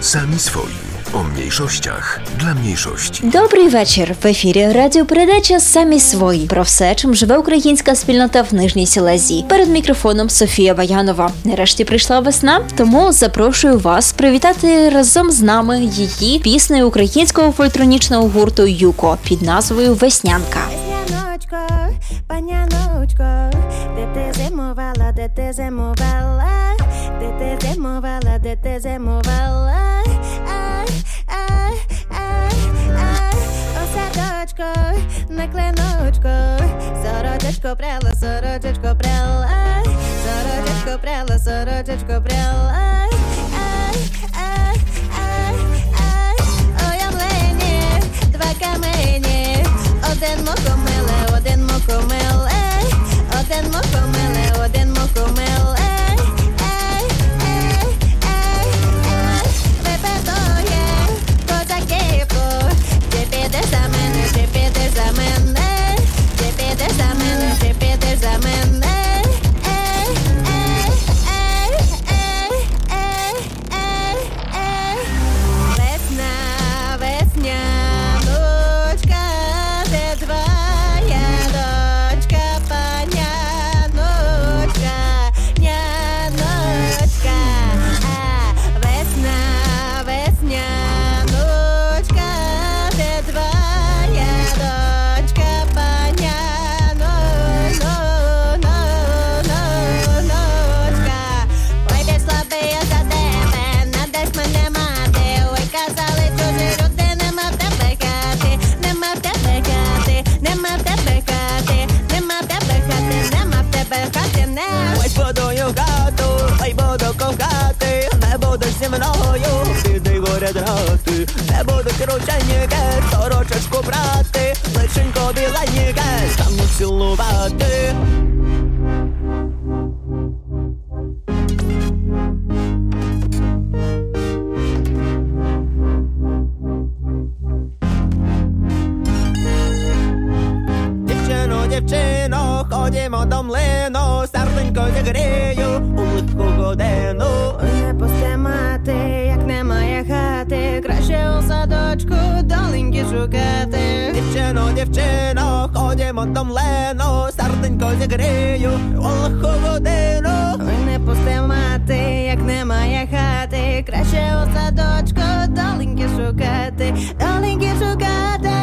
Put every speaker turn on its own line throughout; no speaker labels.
Sami swoi. O mniejszościach dla mniejszości.
Добрий вечір. В ефірі радіопередача Самі свої про все, чим живе українська спільнота в Нижній Сілезії. Перед мікрофоном Софія Ваянова. Нарешті прийшла весна, тому запрошую вас привітати разом з нами її піснею українського фольтронічного гурту Юко під назвою Веснянка.
Весняночко, паняночко, де ти зимувала, де ти зимувала,
detezemovala, detezemovala. A, a, a, a. Osadočko, na klenočko, soročečko prela, soročečko prela, soročečko prela,
soročečko prela. A, a, a, a. Ojamlenie, dva kamenie, oden mokomele, шукати.
Дівчино, дівчино, ходімо там лено, серденько зігрію олоху годину.
Ой, не пусти мати, як немає хати, краще у садочку доленьки шукати, доленьки шукати.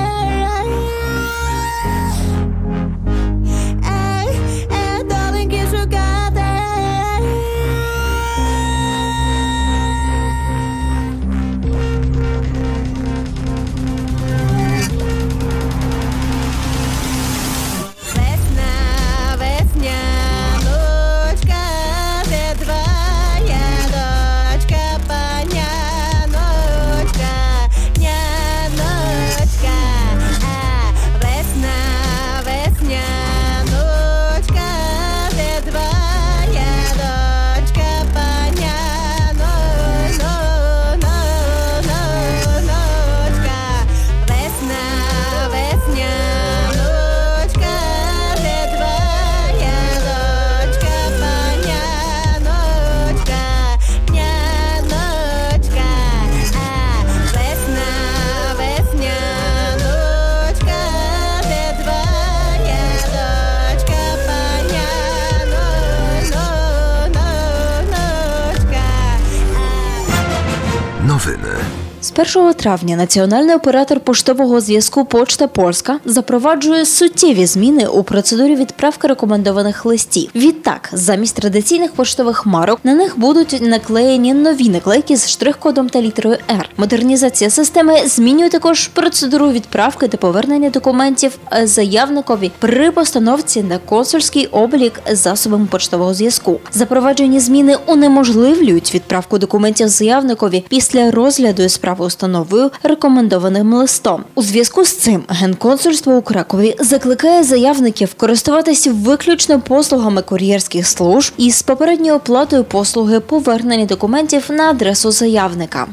З 1 травня національний оператор поштового зв'язку Почта Польська запроваджує суттєві зміни у процедурі відправки рекомендованих листів. Відтак, замість традиційних поштових марок на них будуть наклеєні нові наклейки з штрих-кодом та літерою R. Модернізація системи змінює також процедуру відправки та повернення документів заявникові при постановці на консульський облік засобами поштового зв'язку. Запроваджені зміни унеможливлюють відправку документів заявникові після розгляду установою рекомендованим листом. У зв'язку з цим генконсульство у Кракові закликає заявників користуватися виключно послугами кур'єрських служб із попередньою оплатою послуги повернення документів на адресу заявника.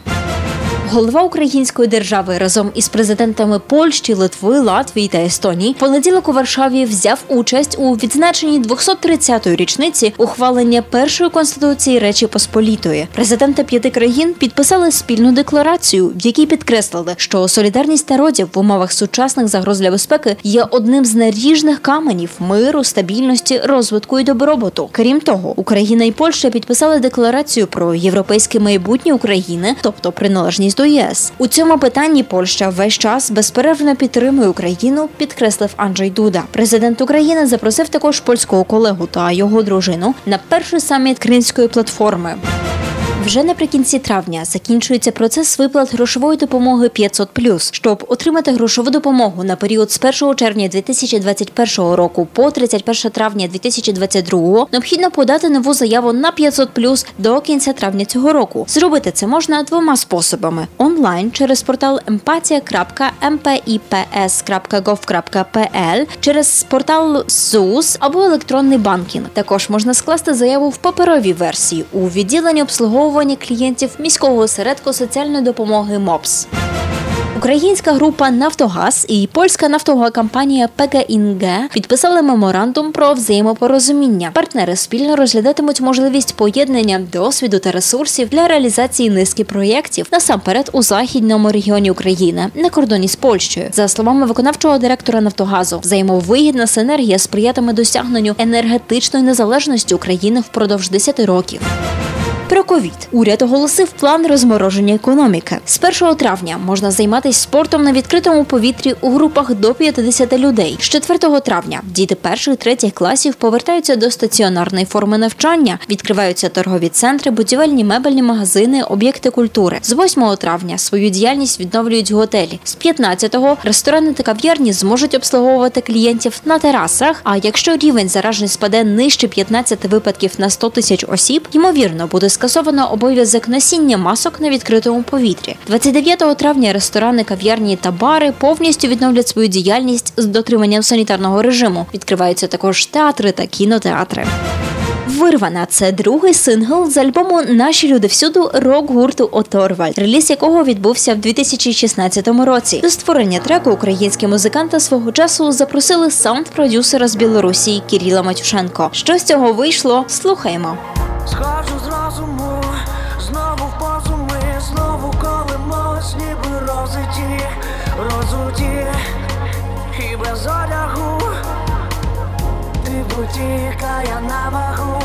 Голова української держави разом із президентами Польщі, Литви, Латвії та Естонії понеділок у Варшаві взяв участь у відзначенні 230-ї річниці ухвалення першої конституції Речі Посполітої. Президенти п'яти країн підписали спільну декларацію, в якій підкреслили, що солідарність народів в умовах сучасних загроз для безпеки є одним з наріжних каменів миру, стабільності, розвитку і добробуту. Крім того, Україна і Польща підписали декларацію про європейське майбутнє України, тобто приналежність до ЄС. У цьому питанні Польща весь час безперервно підтримує Україну, підкреслив Анджей Дуда. Президент України запросив також польського колегу та його дружину на перший саміт Кримської платформи. Вже наприкінці травня закінчується процес виплат грошової допомоги 500+. Щоб отримати грошову допомогу на період з 1 червня 2021 року по 31 травня 2022 необхідно подати нову заяву на 500+, до кінця травня цього року. Зробити це можна двома способами: онлайн через портал empatia.mpips.gov.pl, через портал ЗУС або електронний банкінг. Також можна скласти заяву в паперовій версії у відділенні обслуговування клієнтів міського осередку соціальної допомоги МОПС. Українська група Нафтогаз і польська нафтова компанія ПКІНГ підписали меморандум про взаємопорозуміння. Партнери спільно розглядатимуть можливість поєднання досвіду та ресурсів для реалізації низки проєктів насамперед у західному регіоні України на кордоні з Польщею. За словами виконавчого директора Нафтогазу, взаємовигідна синергія сприятиме досягненню енергетичної незалежності України впродовж 10 років. Про ковід уряд оголосив план розмороження економіки. З 1 травня можна займатися спортом на відкритому повітрі у групах до 50 людей. З 4 травня діти перших третіх класів повертаються до стаціонарної форми навчання. Відкриваються торгові центри, будівельні мебельні магазини, об'єкти культури. З 8 травня свою діяльність відновлюють готелі. З 15-го ресторани та кав'ярні зможуть обслуговувати клієнтів на терасах. А якщо рівень заражень спаде нижче 15 випадків на 100 тисяч осіб, ймовірно буде скасовано обов'язок носіння масок на відкритому повітрі. 29 травня ресторани, кав'ярні та бари повністю відновлять свою діяльність з дотриманням санітарного режиму. Відкриваються також театри та кінотеатри. Вирвана це другий сингл з альбому Наші люди всюду рок гурту Оторваль, реліз якого відбувся в 2016 році. До створення треку українські музиканти свого часу запросили саунд-продюсера з Білорусі Кіріла Матюшенко. Що з цього вийшло? Слухаємо.
Схожу з я на вагу.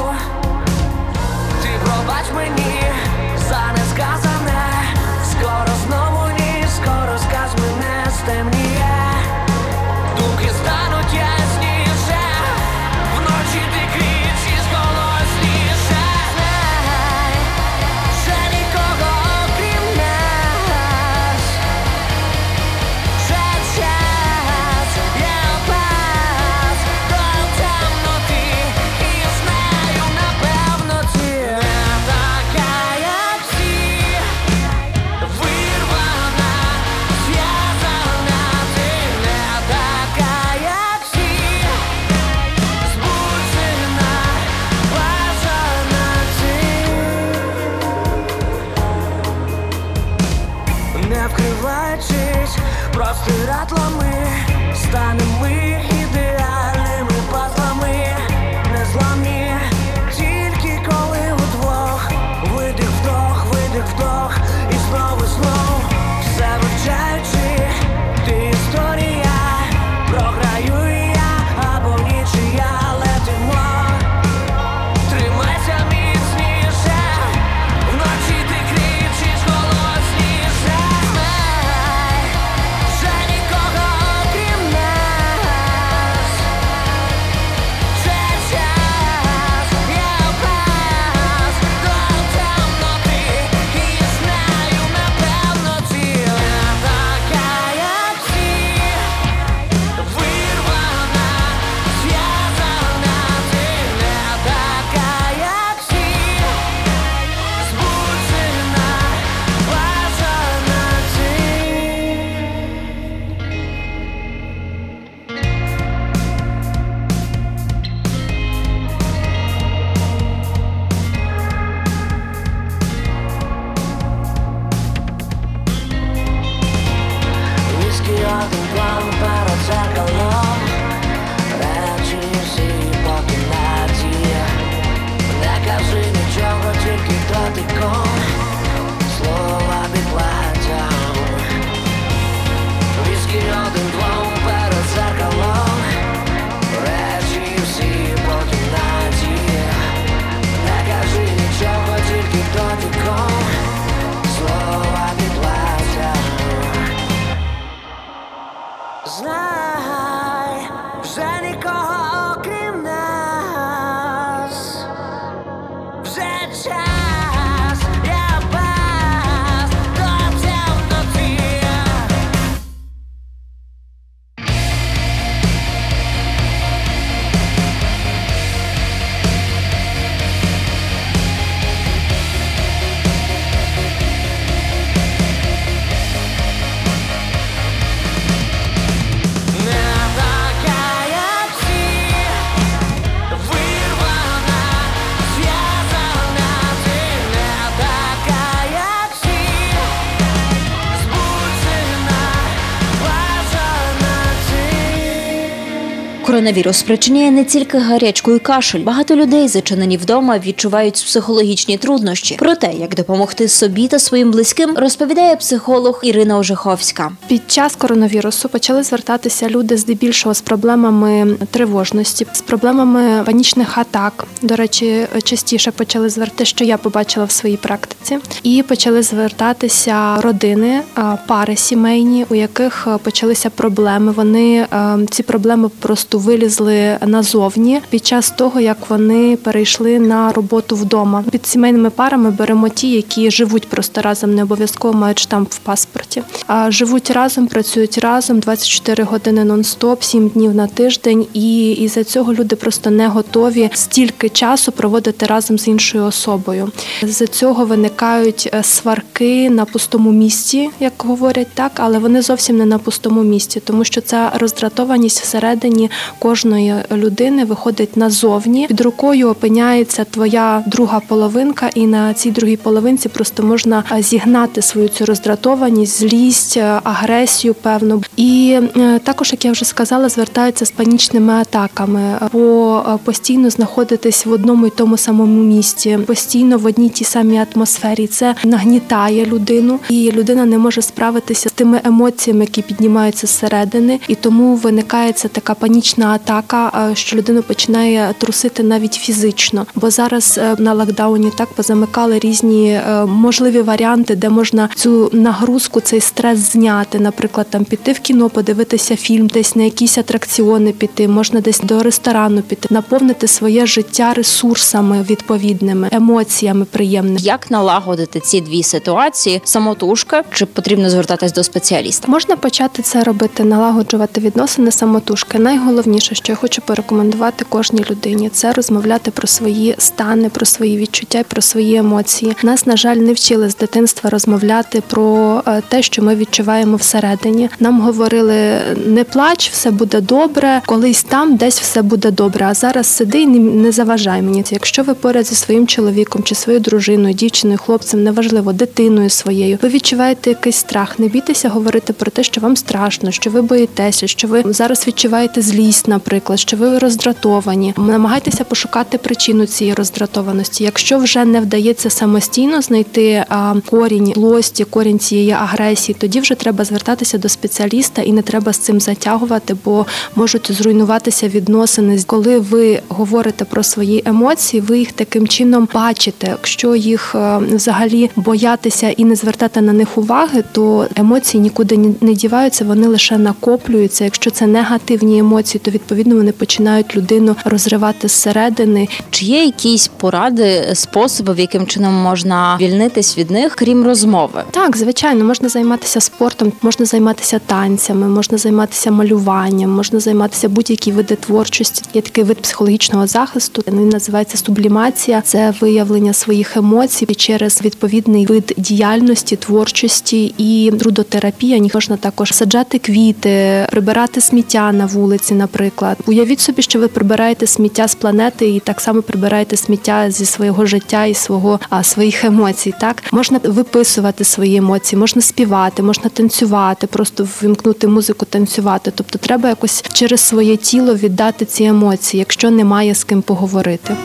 Коронавірус спричиняє не тільки гарячку і кашель. Багато людей, зачинені вдома, відчувають психологічні труднощі. Про те, як допомогти собі та своїм близьким, розповідає психолог Ірина Ожиховська.
Під час коронавірусу почали звертатися люди здебільшого з проблемами тривожності, з проблемами панічних атак. До речі, частіше почали звертати, що я побачила в своїй практиці, і почали звертатися родини, пари сімейні, у яких почалися проблеми. Вони ці проблеми просто вилізли назовні під час того, як вони перейшли на роботу вдома. Під сімейними парами беремо ті, які живуть просто разом, не обов'язково мають штамп в паспорті. А живуть разом, працюють разом 24 години нон-стоп, 7 днів на тиждень, і із за цього люди просто не готові стільки часу проводити разом з іншою особою. З цього виникають е, сварки на пустому місці, як говорять так, але вони зовсім не на пустому місці, тому що ця роздратованість всередині кожної людини виходить назовні. Під рукою опиняється твоя друга половинка, і на цій другій половинці просто можна е, зігнати свою цю роздратованість, злість, е, агресію, певну. І е, також, як я вже сказала, звертаються з панічними атаками, бо постійно знаходитись в одному і тому самому місці, постійно в одній тій самій атмосфері. Це нагнітає людину, і людина не може справитися з тими емоціями, які піднімаються зсередини, і тому виникає така панічна атака, е, що людину починає трусити навіть фізично. Бо зараз е, на локдауні так позамикали різні е, можливі варіанти, де можна цю нагрузку, цей стрес зняти. Наприклад, там піти в кіно, подивитися фільм, десь на якісь атракціони піти, можна десь до ресторану піти, наповнити своє життя ресурсами відповідними, емоціями приємними.
Як налагодити ці дві ситуації? Самотужка чи потрібно звертатись до спеціаліста?
Можна почати це робити, налагоджувати відносини самотужки. Найголовніше, що я хочу порекомендувати кожній людині, це розмовляти про свої стани, про свої відчуття, про свої емоції. Нас, на жаль, не вчили з дитинства розмовляти про е, те, що ми відчуваємо всередині. Нам говорили не плач, все буде добре, колись там десь все буде добре. А зараз сиди і не заважай мені. Якщо ви поряд зі своїм чоловіком чи своєю дружиною, дівчиною, хлопцем, неважливо, дитиною своєю, ви відчуваєте якийсь страх. Не бійтеся говорити про те, що вам страшно, що ви боїтеся, що ви зараз відчуваєте злість, наприклад, що ви роздратовані. Намагайтеся пошукати причину цієї роздратованості. Якщо вже не вдається самостійно знайти корінь злості, корінь цієї агресії, тоді вже треба звертатися до спеціаліста і не треба з цим затягувати, бо можуть зруйнуватися відносини. Коли ви говорите про свої емоції, ви їх таким чином бачите. Якщо їх е, взагалі боятися і не звертати на них уваги, то емоції нікуди не діваються, вони лише накоплюються. Якщо це негативні емоції, то відповідно вони починають людину розривати зсередини.
Чи є якісь поради, способи, в яким чином можна вільнитись від них, крім розмови?
Так, звичайно, можна займатися спортом, можна займатися танцями, можна займатися малюванням, можна займатися будь-які види творчості. Є такий вид психологічного захисту. Він називається сублімація. Це виявлення своїх емоцій через відповідний вид діяльності, творчості і трудотерапія. Можна також саджати квіти, прибирати сміття на вулиці, наприклад. Уявіть собі, що ви прибираєте сміття з планети і так само прибираєте сміття зі свого життя і свого а, своїх емоцій. Так можна виписувати свої емоції, можна співати, можна танцювати, просто вимкнути музику, танцювати. Тобто, треба якось через своє тіло віддати ці емоції, якщо немає з ким поговорити.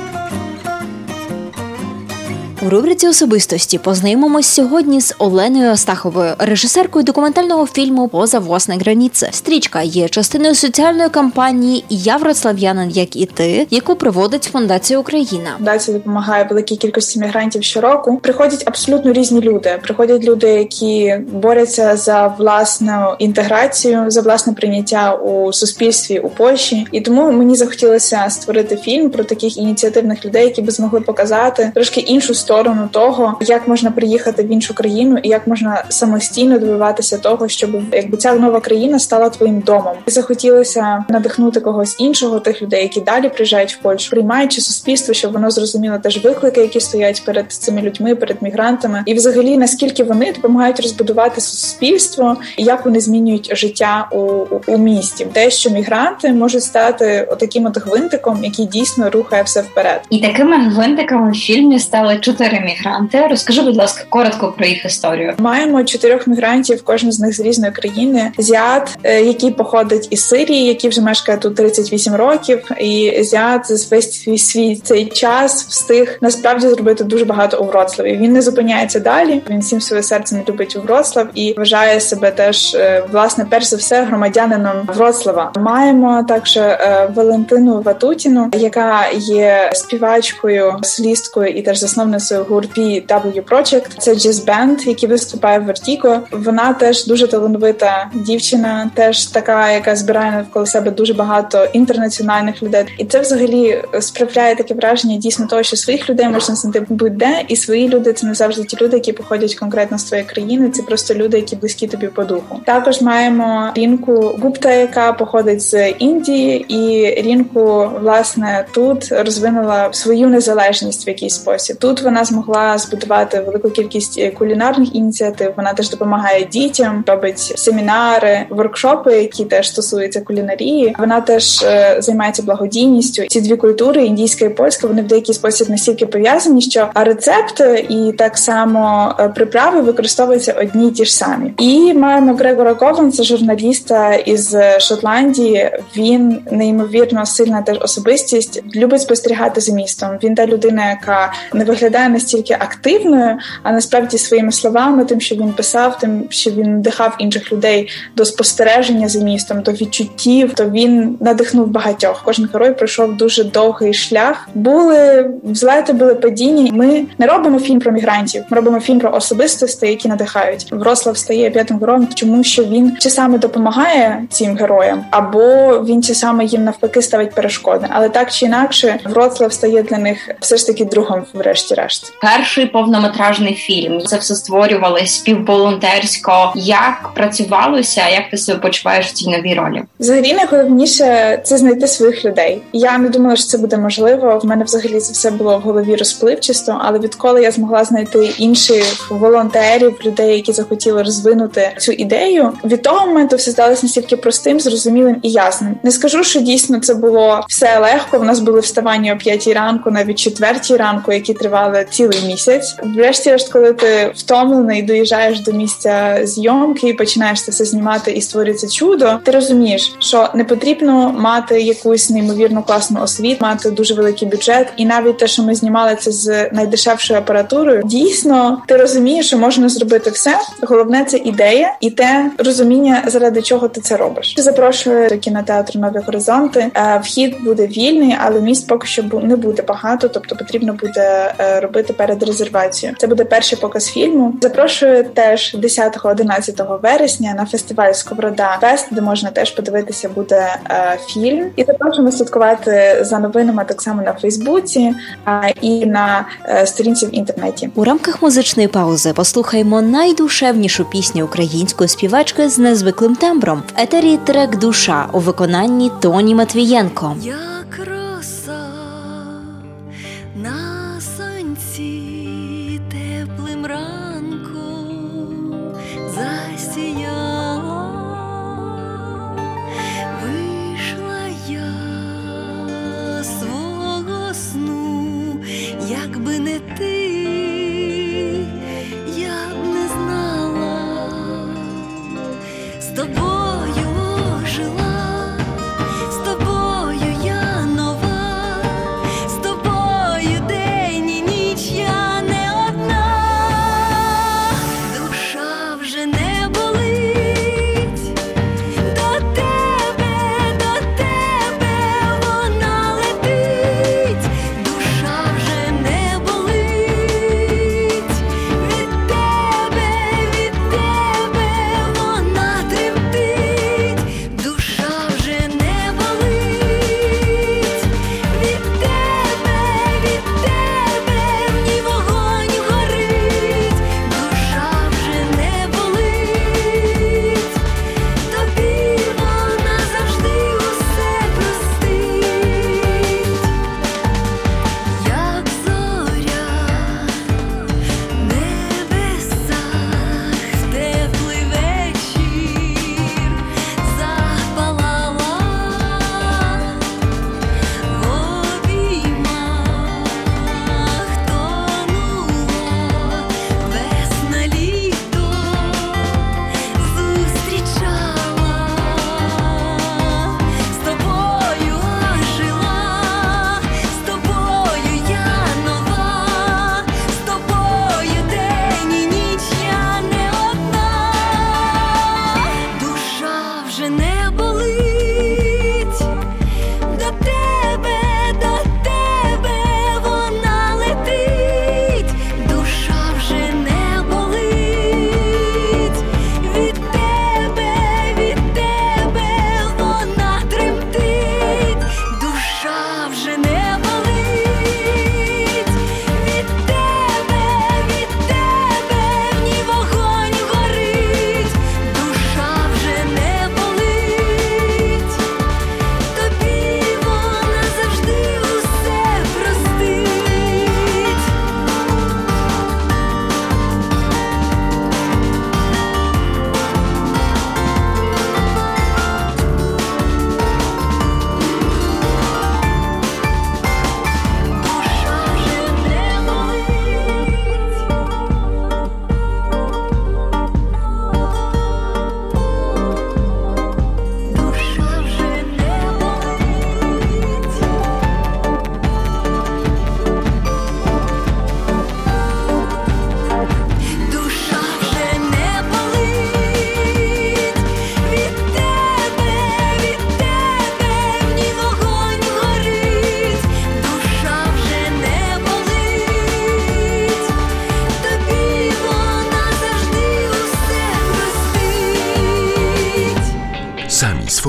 У рубриці особистості познайомимось сьогодні з Оленою Остаховою, режисеркою документального фільму Поза власне граніце. Стрічка є частиною соціальної кампанії Я вроцлав'янин, як і ти, яку проводить фундація Україна.
Фундація допомагає великій кількості мігрантів щороку. Приходять абсолютно різні люди. Приходять люди, які борються за власну інтеграцію, за власне прийняття у суспільстві у Польщі. І тому мені захотілося створити фільм про таких ініціативних людей, які би змогли показати трошки іншу сторону того, як можна приїхати в іншу країну і як можна самостійно добиватися того, щоб якби ця нова країна стала твоїм домом. І захотілося надихнути когось іншого, тих людей, які далі приїжджають в Польщу, приймаючи суспільство, щоб воно зрозуміло теж виклики, які стоять перед цими людьми, перед мігрантами, і взагалі наскільки вони допомагають розбудувати суспільство, і як вони змінюють життя у, у, у місті, те, що мігранти можуть стати отаким от гвинтиком, який дійсно рухає все вперед.
І такими гвинтиками в фільмі стали чотири чотири мігранти. Розкажи, будь ласка, коротко про їх історію.
Маємо чотирьох мігрантів, кожен з них з різної країни. Зят, е, який походить із Сирії, який вже мешкає тут 38 років, і Зят за весь свій, свій цей час встиг насправді зробити дуже багато у Вроцлаві. Він не зупиняється далі. Він всім своїм серцем любить у Вроцлав і вважає себе теж е, власне перш за все громадянином Вроцлава. Маємо також е, Валентину Ватутіну, яка є співачкою, солісткою і теж засновницею гурту PW Project. Це джаз-бенд, який виступає в Вертіго. Вона теж дуже талановита дівчина, теж така, яка збирає навколо себе дуже багато інтернаціональних людей. І це взагалі справляє таке враження дійсно того, що своїх людей можна знайти будь-де, і свої люди це не завжди ті люди, які походять конкретно з твоєї країни. Це просто люди, які близькі тобі по духу. Також маємо рінку Гупта, яка походить з Індії, і рінку власне тут розвинула свою незалежність в якийсь спосіб. Тут вона змогла збудувати велику кількість кулінарних ініціатив. Вона теж допомагає дітям, робить семінари, воркшопи, які теж стосуються кулінарії. Вона теж е, займається благодійністю. Ці дві культури індійська і польська, вони в деякий спосіб настільки пов'язані, що рецепти і так само е, приправи використовуються одні й ті ж самі. І маємо Грегора Кован, це журналіста із Шотландії. Він неймовірно сильна теж особистість, любить спостерігати за містом. Він та людина, яка не виглядає настільки активною, а насправді своїми словами, тим, що він писав, тим, що він надихав інших людей до спостереження за містом, до відчуттів, то він надихнув багатьох. Кожен герой пройшов дуже довгий шлях. Були взлети, були падіння. Ми не робимо фільм про мігрантів. Ми робимо фільм про особистості, які надихають. Врослав стає п'ятим героєм, тому що він чи саме допомагає цим героям, або він чи саме їм навпаки ставить перешкоди. Але так чи інакше, Вроцлав стає для них все ж таки другом, врешті-решт.
Перший повнометражний фільм. Це все створювалось співволонтерсько. Як працювалося? Як ти себе почуваєш в цій новій ролі?
Взагалі найголовніше це знайти своїх людей. Я не думала, що це буде можливо. В мене взагалі це все було в голові розпливчисто, але відколи я змогла знайти інших волонтерів, людей, які захотіли розвинути цю ідею, від того моменту все здалося настільки простим, зрозумілим і ясним. Не скажу, що дійсно це було все легко. В нас були вставання о п'ятій ранку, навіть четвертій ранку, які тривали цілий місяць. Врешті-решт, коли ти втомлений, доїжджаєш до місця зйомки і починаєш це все знімати і створюється чудо. Ти розумієш, що не потрібно мати якусь неймовірно класну освіту, мати дуже великий бюджет, і навіть те, що ми знімали це з найдешевшою апаратурою, дійсно ти розумієш, що можна зробити все. Головне це ідея і те розуміння, заради чого ти це робиш. Запрошую до кінотеатру Нові Горизонти. Е, Вхід буде вільний, але місць поки що не буде багато, тобто потрібно буде е, робити перед резервацією. Це буде перший показ фільму. Запрошую теж 10-11 вересня на фестиваль Сковорода Фест, де можна теж подивитися буде е, фільм. І запрошуємо слідкувати за новинами так само на Фейсбуці а, і на е, сторінці в інтернеті.
У рамках музичної паузи послухаймо найдушевнішу пісню української співачки з незвиклим тембром в етері трек Душа у виконанні Тоні Матвієнко.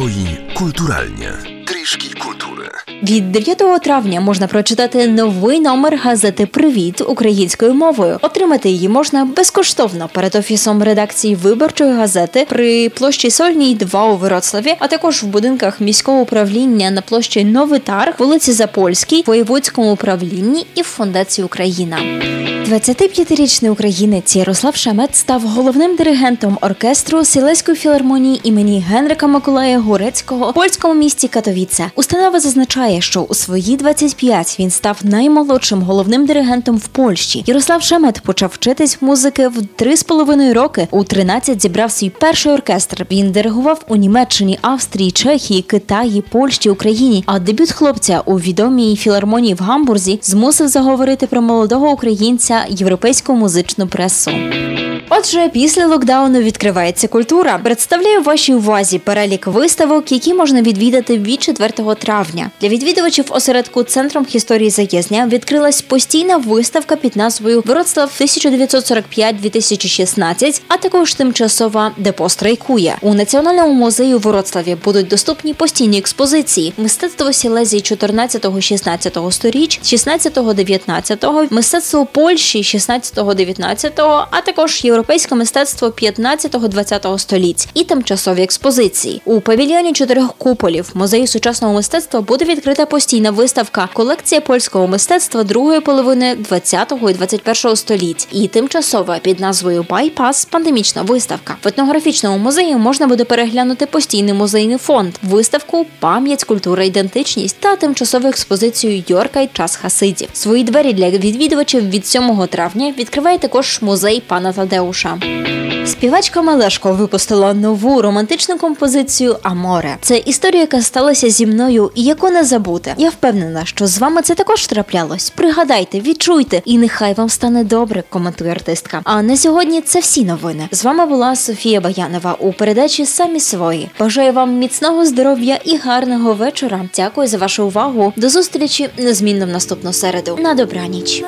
Twoi kulturalnie. Трішки культури.
Від 9 травня можна прочитати новий номер газети Привіт українською мовою. Отримати її можна безкоштовно перед офісом редакції виборчої газети при площі Сольній 2 у Вроцлаві, а також в будинках міського управління на площі Новий Тарг, вулиці Запольській, воєводському управлінні і в фондації Україна. 25-річний українець Ярослав Шамет став головним диригентом оркестру Сілеської філармонії імені Генрика Миколая Гурецького у польському місті Катовіце. Установа зазначає, що у свої 25 він став наймолодшим головним диригентом в Польщі. Ярослав Шамет почав вчитись музики в 3,5 роки. У 13 зібрав свій перший оркестр. Він диригував у Німеччині, Австрії, Чехії, Китаї, Польщі, Україні. А дебют хлопця у відомій філармонії в Гамбурзі змусив заговорити про молодого українця європейську музичну пресу. Отже, після локдауну відкривається культура. Представляю вашій увазі перелік виставок, які можна відвідати від 4 травня. Для відвідувачів осередку Центр історії Заєздня відкрилась постійна виставка під назвою Вроцлав 1945-2016, а також тимчасова депо страйкує. У національному музеї у Вроцлаві будуть доступні постійні експозиції: мистецтво Сілезії 14-16 сторіч, 16-19, мистецтво Польщі 16-19, а також європейське мистецтво 15-20 століть і тимчасові експозиції. У павільйоні чотирьох куполів музею сучасного мистецтва буде відкрита постійна виставка колекція польського мистецтва другої половини 20-го і 21-го століть і тимчасова під назвою Байпас пандемічна виставка. В етнографічному музеї можна буде переглянути постійний музейний фонд, виставку Пам'ять, культура, ідентичність та тимчасову експозицію Йорка й час хасидів. Свої двері для відвідувачів від 7 травня відкриває також музей пана Тадеуша. Співачка Мелешко випустила нову романтичну композицію Аморе. Це історія, яка сталася зі мною і яку не забути. Я впевнена, що з вами це також траплялось. Пригадайте, відчуйте, і нехай вам стане добре, коментує артистка. А на сьогодні це всі новини. З вами була Софія Баянова у передачі Самі свої. Бажаю вам міцного здоров'я і гарного вечора. Дякую за вашу увагу. До зустрічі незмінно в наступну середу. На добраніч.